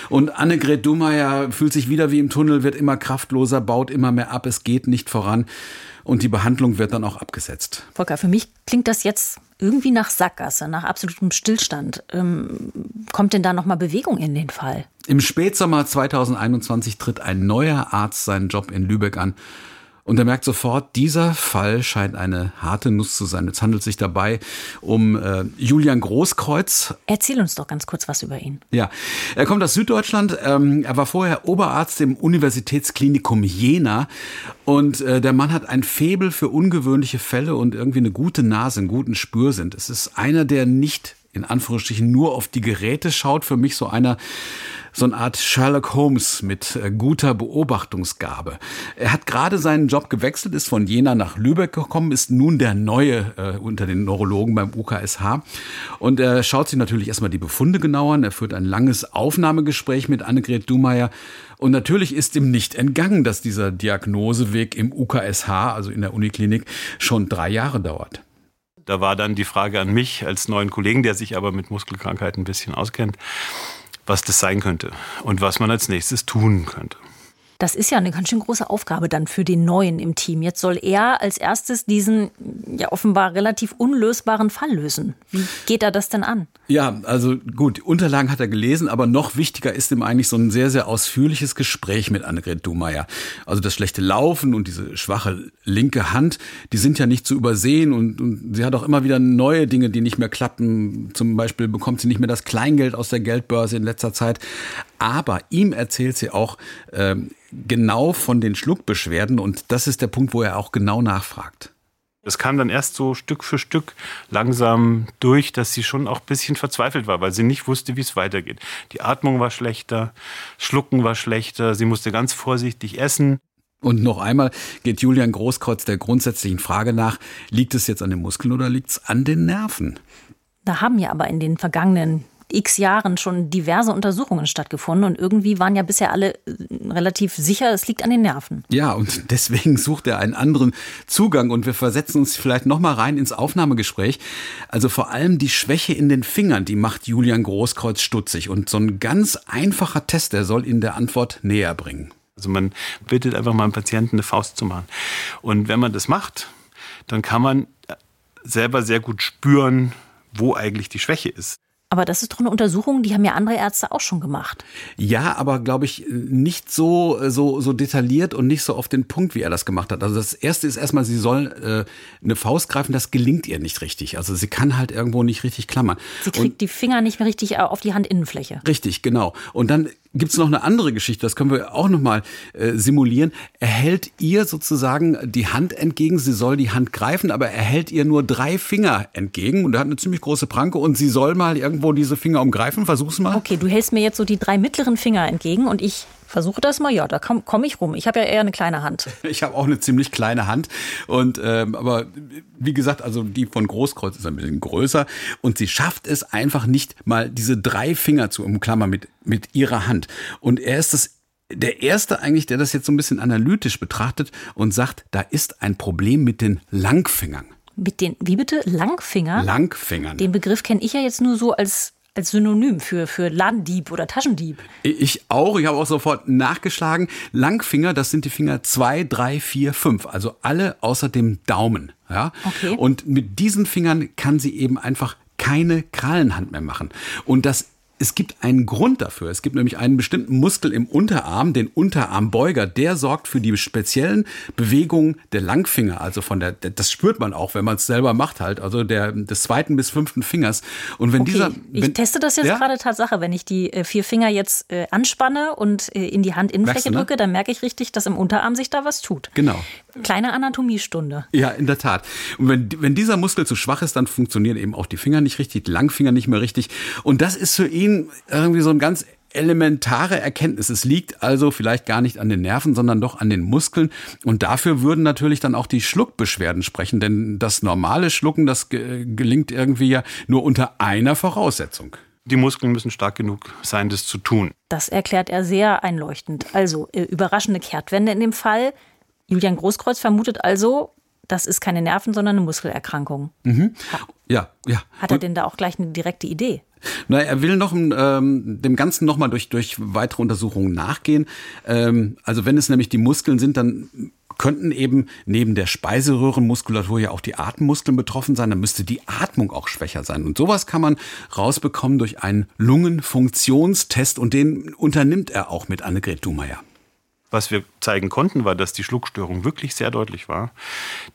Und Annegret Dumeyer fühlt sich wieder wie im Tunnel, wird immer kraftloser, baut immer mehr ab, es geht nicht voran. Und die Behandlung wird dann auch abgesetzt. Volker, für mich klingt das jetzt irgendwie nach Sackgasse, nach absolutem Stillstand. Ähm, kommt denn da nochmal Bewegung in den Fall? Im Spätsommer 2021 tritt ein neuer Arzt seinen Job in Lübeck an. Und er merkt sofort, dieser Fall scheint eine harte Nuss zu sein. Es handelt sich dabei um äh, Julian Großkreuz. Erzähl uns doch ganz kurz was über ihn. Ja, er kommt aus Süddeutschland. Ähm, er war vorher Oberarzt im Universitätsklinikum Jena. Und äh, der Mann hat ein Faible für ungewöhnliche Fälle und irgendwie eine gute Nase, einen guten Spürsinn. Es ist einer, der nicht in Anführungsstrichen nur auf die Geräte schaut. Für mich so einer, so eine Art Sherlock Holmes mit äh, guter Beobachtungsgabe. Er hat gerade seinen Job gewechselt, ist von Jena nach Lübeck gekommen, ist nun der Neue äh, unter den Neurologen beim UKSH. Und er schaut sich natürlich erstmal die Befunde genauer an. Er führt ein langes Aufnahmegespräch mit Annegret Dumeyer. Und natürlich ist ihm nicht entgangen, dass dieser Diagnoseweg im UKSH, also in der Uniklinik, schon drei Jahre dauert. Da war dann die Frage an mich als neuen Kollegen, der sich aber mit Muskelkrankheiten ein bisschen auskennt, was das sein könnte und was man als nächstes tun könnte. Das ist ja eine ganz schön große Aufgabe dann für den Neuen im Team. Jetzt soll er als erstes diesen ja offenbar relativ unlösbaren Fall lösen. Wie geht er das denn an? Ja, also gut, Unterlagen hat er gelesen, aber noch wichtiger ist ihm eigentlich so ein sehr, sehr ausführliches Gespräch mit Annegret Dumeyer. Also das schlechte Laufen und diese schwache linke Hand, die sind ja nicht zu übersehen und, und sie hat auch immer wieder neue Dinge, die nicht mehr klappen. Zum Beispiel bekommt sie nicht mehr das Kleingeld aus der Geldbörse in letzter Zeit. Aber ihm erzählt sie auch ähm, genau von den Schluckbeschwerden und das ist der Punkt, wo er auch genau nachfragt. Das kam dann erst so Stück für Stück langsam durch, dass sie schon auch ein bisschen verzweifelt war, weil sie nicht wusste, wie es weitergeht. Die Atmung war schlechter, Schlucken war schlechter, sie musste ganz vorsichtig essen. Und noch einmal geht Julian Großkreuz der grundsätzlichen Frage nach, liegt es jetzt an den Muskeln oder liegt es an den Nerven? Da haben ja aber in den vergangenen x Jahren schon diverse Untersuchungen stattgefunden und irgendwie waren ja bisher alle äh, relativ sicher, es liegt an den Nerven. Ja, und deswegen sucht er einen anderen Zugang und wir versetzen uns vielleicht noch mal rein ins Aufnahmegespräch. Also vor allem die Schwäche in den Fingern, die macht Julian Großkreuz stutzig und so ein ganz einfacher Test, der soll ihn der Antwort näher bringen. Also man bittet einfach mal einen Patienten eine Faust zu machen. Und wenn man das macht, dann kann man selber sehr gut spüren, wo eigentlich die Schwäche ist. Aber das ist doch eine Untersuchung, die haben ja andere Ärzte auch schon gemacht. Ja, aber glaube ich nicht so so so detailliert und nicht so auf den Punkt, wie er das gemacht hat. Also das erste ist erstmal, sie soll äh, eine Faust greifen, das gelingt ihr nicht richtig. Also sie kann halt irgendwo nicht richtig klammern. Sie kriegt und, die Finger nicht mehr richtig auf die Handinnenfläche. Richtig, genau. Und dann gibt es noch eine andere Geschichte, das können wir auch nochmal äh, simulieren. Er hält ihr sozusagen die Hand entgegen, sie soll die Hand greifen, aber er hält ihr nur drei Finger entgegen und er hat eine ziemlich große Pranke und sie soll mal irgendwo diese Finger umgreifen. Versuch's mal. Okay, du hältst mir jetzt so die drei mittleren Finger entgegen und ich versuche das mal. Ja, da komme komm ich rum. Ich habe ja eher eine kleine Hand. Ich habe auch eine ziemlich kleine Hand. Und ähm, aber wie gesagt, also die von Großkreuz ist ein bisschen größer. Und sie schafft es einfach nicht mal diese drei Finger zu umklammern mit, mit ihrer Hand. Und er ist das der erste eigentlich, der das jetzt so ein bisschen analytisch betrachtet und sagt, da ist ein Problem mit den Langfingern. Mit den, wie bitte? Langfinger? Langfingern. Den Begriff kenne ich ja jetzt nur so als als Synonym für, für Ladendieb oder Taschendieb. Ich auch. Ich habe auch sofort nachgeschlagen. Langfinger, das sind die Finger zwei, drei, vier, fünf. Also alle außer dem Daumen. Ja? Okay. Und mit diesen Fingern kann sie eben einfach keine Krallenhand mehr machen. Und das es gibt einen Grund dafür. Es gibt nämlich einen bestimmten Muskel im Unterarm, den Unterarmbeuger, der sorgt für die speziellen Bewegungen der Langfinger. Also von der, das spürt man auch, wenn man es selber macht halt. Also der, des zweiten bis fünften Fingers. Und wenn okay, dieser. Wenn, ich teste das jetzt ja? gerade Tatsache. Wenn ich die äh, vier Finger jetzt äh, anspanne und äh, in die Handinnenfläche ne? drücke, dann merke ich richtig, dass im Unterarm sich da was tut. Genau. Kleine Anatomiestunde. Ja, in der Tat. Und wenn, wenn dieser Muskel zu schwach ist, dann funktionieren eben auch die Finger nicht richtig, die Langfinger nicht mehr richtig. Und das ist für ihn irgendwie so ein ganz elementare Erkenntnis. Es liegt also vielleicht gar nicht an den Nerven, sondern doch an den Muskeln. Und dafür würden natürlich dann auch die Schluckbeschwerden sprechen, denn das normale Schlucken, das gelingt irgendwie ja nur unter einer Voraussetzung. Die Muskeln müssen stark genug sein, das zu tun. Das erklärt er sehr einleuchtend. Also äh, überraschende Kehrtwende in dem Fall. Julian Großkreuz vermutet also, das ist keine Nerven, sondern eine Muskelerkrankung. Mhm. Ja, ja. Hat er denn da auch gleich eine direkte Idee? Na, er will noch ähm, dem Ganzen nochmal durch, durch weitere Untersuchungen nachgehen. Ähm, also wenn es nämlich die Muskeln sind, dann könnten eben neben der Speiseröhrenmuskulatur ja auch die Atemmuskeln betroffen sein. Dann müsste die Atmung auch schwächer sein. Und sowas kann man rausbekommen durch einen Lungenfunktionstest und den unternimmt er auch mit Annegret Dumeier. Was wir zeigen konnten, war, dass die Schluckstörung wirklich sehr deutlich war,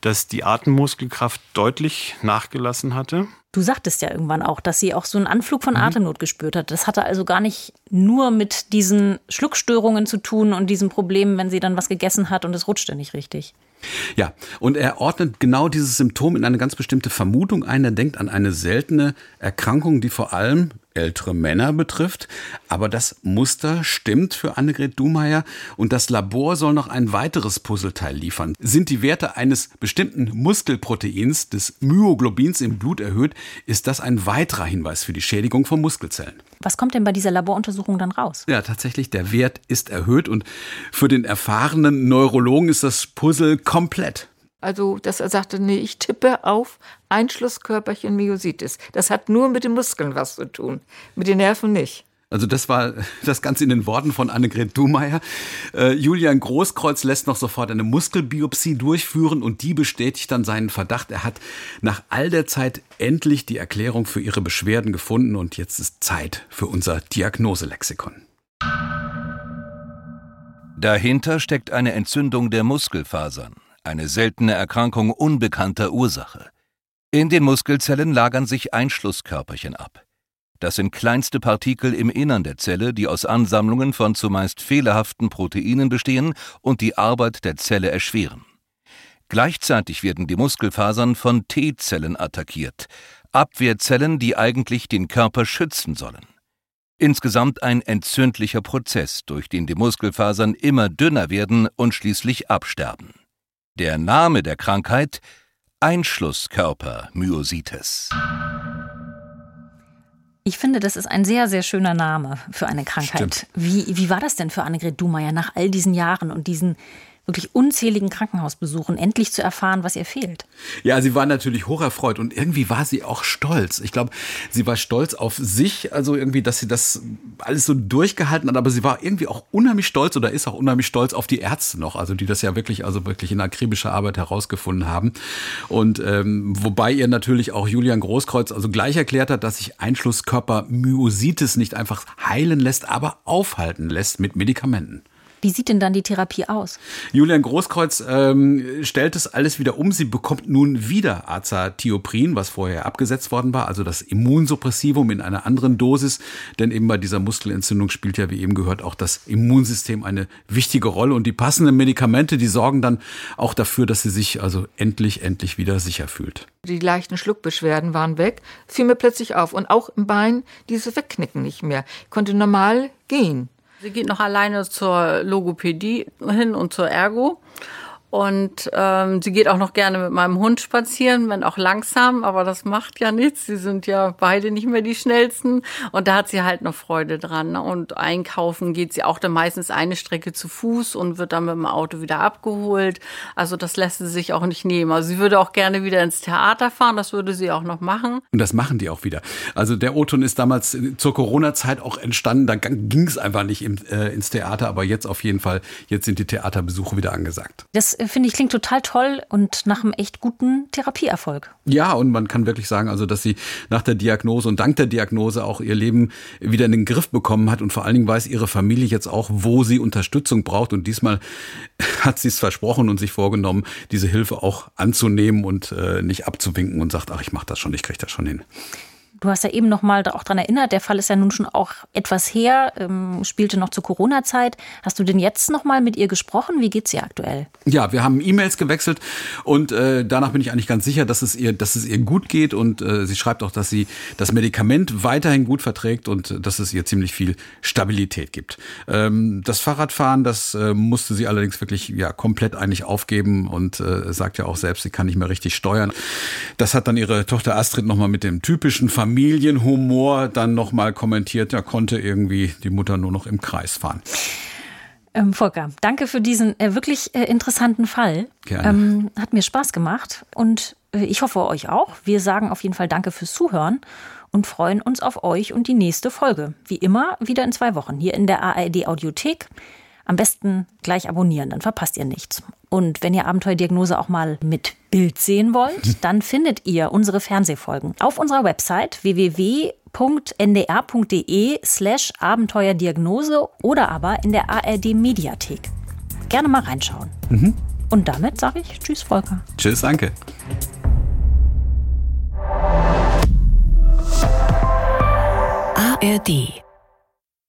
dass die Atemmuskelkraft deutlich nachgelassen hatte. Du sagtest ja irgendwann auch, dass sie auch so einen Anflug von mhm. Atemnot gespürt hat. Das hatte also gar nicht nur mit diesen Schluckstörungen zu tun und diesen Problemen, wenn sie dann was gegessen hat und es rutschte nicht richtig. Ja, und er ordnet genau dieses Symptom in eine ganz bestimmte Vermutung ein. Er denkt an eine seltene Erkrankung, die vor allem ältere Männer betrifft. Aber das Muster stimmt für Annegret Dumeier und das Labor soll noch ein weiteres Puzzleteil liefern. Sind die Werte eines bestimmten Muskelproteins, des Myoglobins im Blut erhöht, ist das ein weiterer Hinweis für die Schädigung von Muskelzellen. Was kommt denn bei dieser Laboruntersuchung dann raus? Ja, tatsächlich, der Wert ist erhöht und für den erfahrenen Neurologen ist das Puzzle komplett. Also, dass er sagte, nee, ich tippe auf Einschlusskörperchen Myositis. Das hat nur mit den Muskeln was zu tun, mit den Nerven nicht. Also das war das Ganze in den Worten von Annegret Dumeier. Äh, Julian Großkreuz lässt noch sofort eine Muskelbiopsie durchführen und die bestätigt dann seinen Verdacht. Er hat nach all der Zeit endlich die Erklärung für ihre Beschwerden gefunden und jetzt ist Zeit für unser Diagnoselexikon. Dahinter steckt eine Entzündung der Muskelfasern eine seltene Erkrankung unbekannter Ursache. In den Muskelzellen lagern sich Einschlusskörperchen ab. Das sind kleinste Partikel im Innern der Zelle, die aus Ansammlungen von zumeist fehlerhaften Proteinen bestehen und die Arbeit der Zelle erschweren. Gleichzeitig werden die Muskelfasern von T-Zellen attackiert, Abwehrzellen, die eigentlich den Körper schützen sollen. Insgesamt ein entzündlicher Prozess, durch den die Muskelfasern immer dünner werden und schließlich absterben. Der Name der Krankheit Einschlusskörpermyositis. Ich finde, das ist ein sehr, sehr schöner Name für eine Krankheit. Wie, wie war das denn für Annegret Dumeier nach all diesen Jahren und diesen wirklich unzähligen Krankenhausbesuchen endlich zu erfahren, was ihr fehlt. Ja, sie war natürlich hocherfreut und irgendwie war sie auch stolz. Ich glaube, sie war stolz auf sich, also irgendwie, dass sie das alles so durchgehalten hat, aber sie war irgendwie auch unheimlich stolz oder ist auch unheimlich stolz auf die Ärzte noch, also die das ja wirklich, also wirklich in akribischer Arbeit herausgefunden haben. Und ähm, wobei ihr natürlich auch Julian Großkreuz also gleich erklärt hat, dass sich Einschlusskörper Myositis nicht einfach heilen lässt, aber aufhalten lässt mit Medikamenten. Wie sieht denn dann die Therapie aus? Julian Großkreuz ähm, stellt es alles wieder um. Sie bekommt nun wieder Azathioprin, was vorher abgesetzt worden war, also das Immunsuppressivum in einer anderen Dosis. Denn eben bei dieser Muskelentzündung spielt ja, wie eben gehört, auch das Immunsystem eine wichtige Rolle. Und die passenden Medikamente, die sorgen dann auch dafür, dass sie sich also endlich, endlich wieder sicher fühlt. Die leichten Schluckbeschwerden waren weg, fiel mir plötzlich auf. Und auch im Bein diese Wegknicken nicht mehr. Ich konnte normal gehen. Sie geht noch alleine zur Logopädie hin und zur Ergo. Und ähm, sie geht auch noch gerne mit meinem Hund spazieren, wenn auch langsam, aber das macht ja nichts. Sie sind ja beide nicht mehr die schnellsten. Und da hat sie halt noch Freude dran. Und einkaufen geht sie auch dann meistens eine Strecke zu Fuß und wird dann mit dem Auto wieder abgeholt. Also das lässt sie sich auch nicht nehmen. Also sie würde auch gerne wieder ins Theater fahren, das würde sie auch noch machen. Und das machen die auch wieder. Also der O-Ton ist damals zur Corona-Zeit auch entstanden. Da ging es einfach nicht im, äh, ins Theater, aber jetzt auf jeden Fall, jetzt sind die Theaterbesuche wieder angesagt. Das finde ich, klingt total toll und nach einem echt guten Therapieerfolg. Ja, und man kann wirklich sagen, also, dass sie nach der Diagnose und dank der Diagnose auch ihr Leben wieder in den Griff bekommen hat und vor allen Dingen weiß ihre Familie jetzt auch, wo sie Unterstützung braucht. Und diesmal hat sie es versprochen und sich vorgenommen, diese Hilfe auch anzunehmen und äh, nicht abzuwinken und sagt, ach, ich mache das schon, ich kriege das schon hin. Du hast ja eben noch mal auch daran erinnert, der Fall ist ja nun schon auch etwas her, ähm, spielte noch zur Corona-Zeit. Hast du denn jetzt noch mal mit ihr gesprochen? Wie geht's ihr aktuell? Ja, wir haben E-Mails gewechselt und äh, danach bin ich eigentlich ganz sicher, dass es ihr, dass es ihr gut geht und äh, sie schreibt auch, dass sie das Medikament weiterhin gut verträgt und äh, dass es ihr ziemlich viel Stabilität gibt. Ähm, das Fahrradfahren, das äh, musste sie allerdings wirklich ja komplett eigentlich aufgeben und äh, sagt ja auch selbst, sie kann nicht mehr richtig steuern. Das hat dann ihre Tochter Astrid noch mal mit dem typischen Familien Familienhumor dann nochmal kommentiert, ja, konnte irgendwie die Mutter nur noch im Kreis fahren. Ähm, Volker, danke für diesen äh, wirklich äh, interessanten Fall. Gerne. Ähm, hat mir Spaß gemacht und äh, ich hoffe euch auch. Wir sagen auf jeden Fall Danke fürs Zuhören und freuen uns auf euch und die nächste Folge. Wie immer wieder in zwei Wochen hier in der ARD Audiothek. Am besten gleich abonnieren, dann verpasst ihr nichts. Und wenn ihr Abenteuerdiagnose auch mal mit Bild sehen wollt, dann findet ihr unsere Fernsehfolgen auf unserer Website www.ndr.de slash Abenteuerdiagnose oder aber in der ARD Mediathek. Gerne mal reinschauen. Mhm. Und damit sage ich Tschüss, Volker. Tschüss, danke. ARD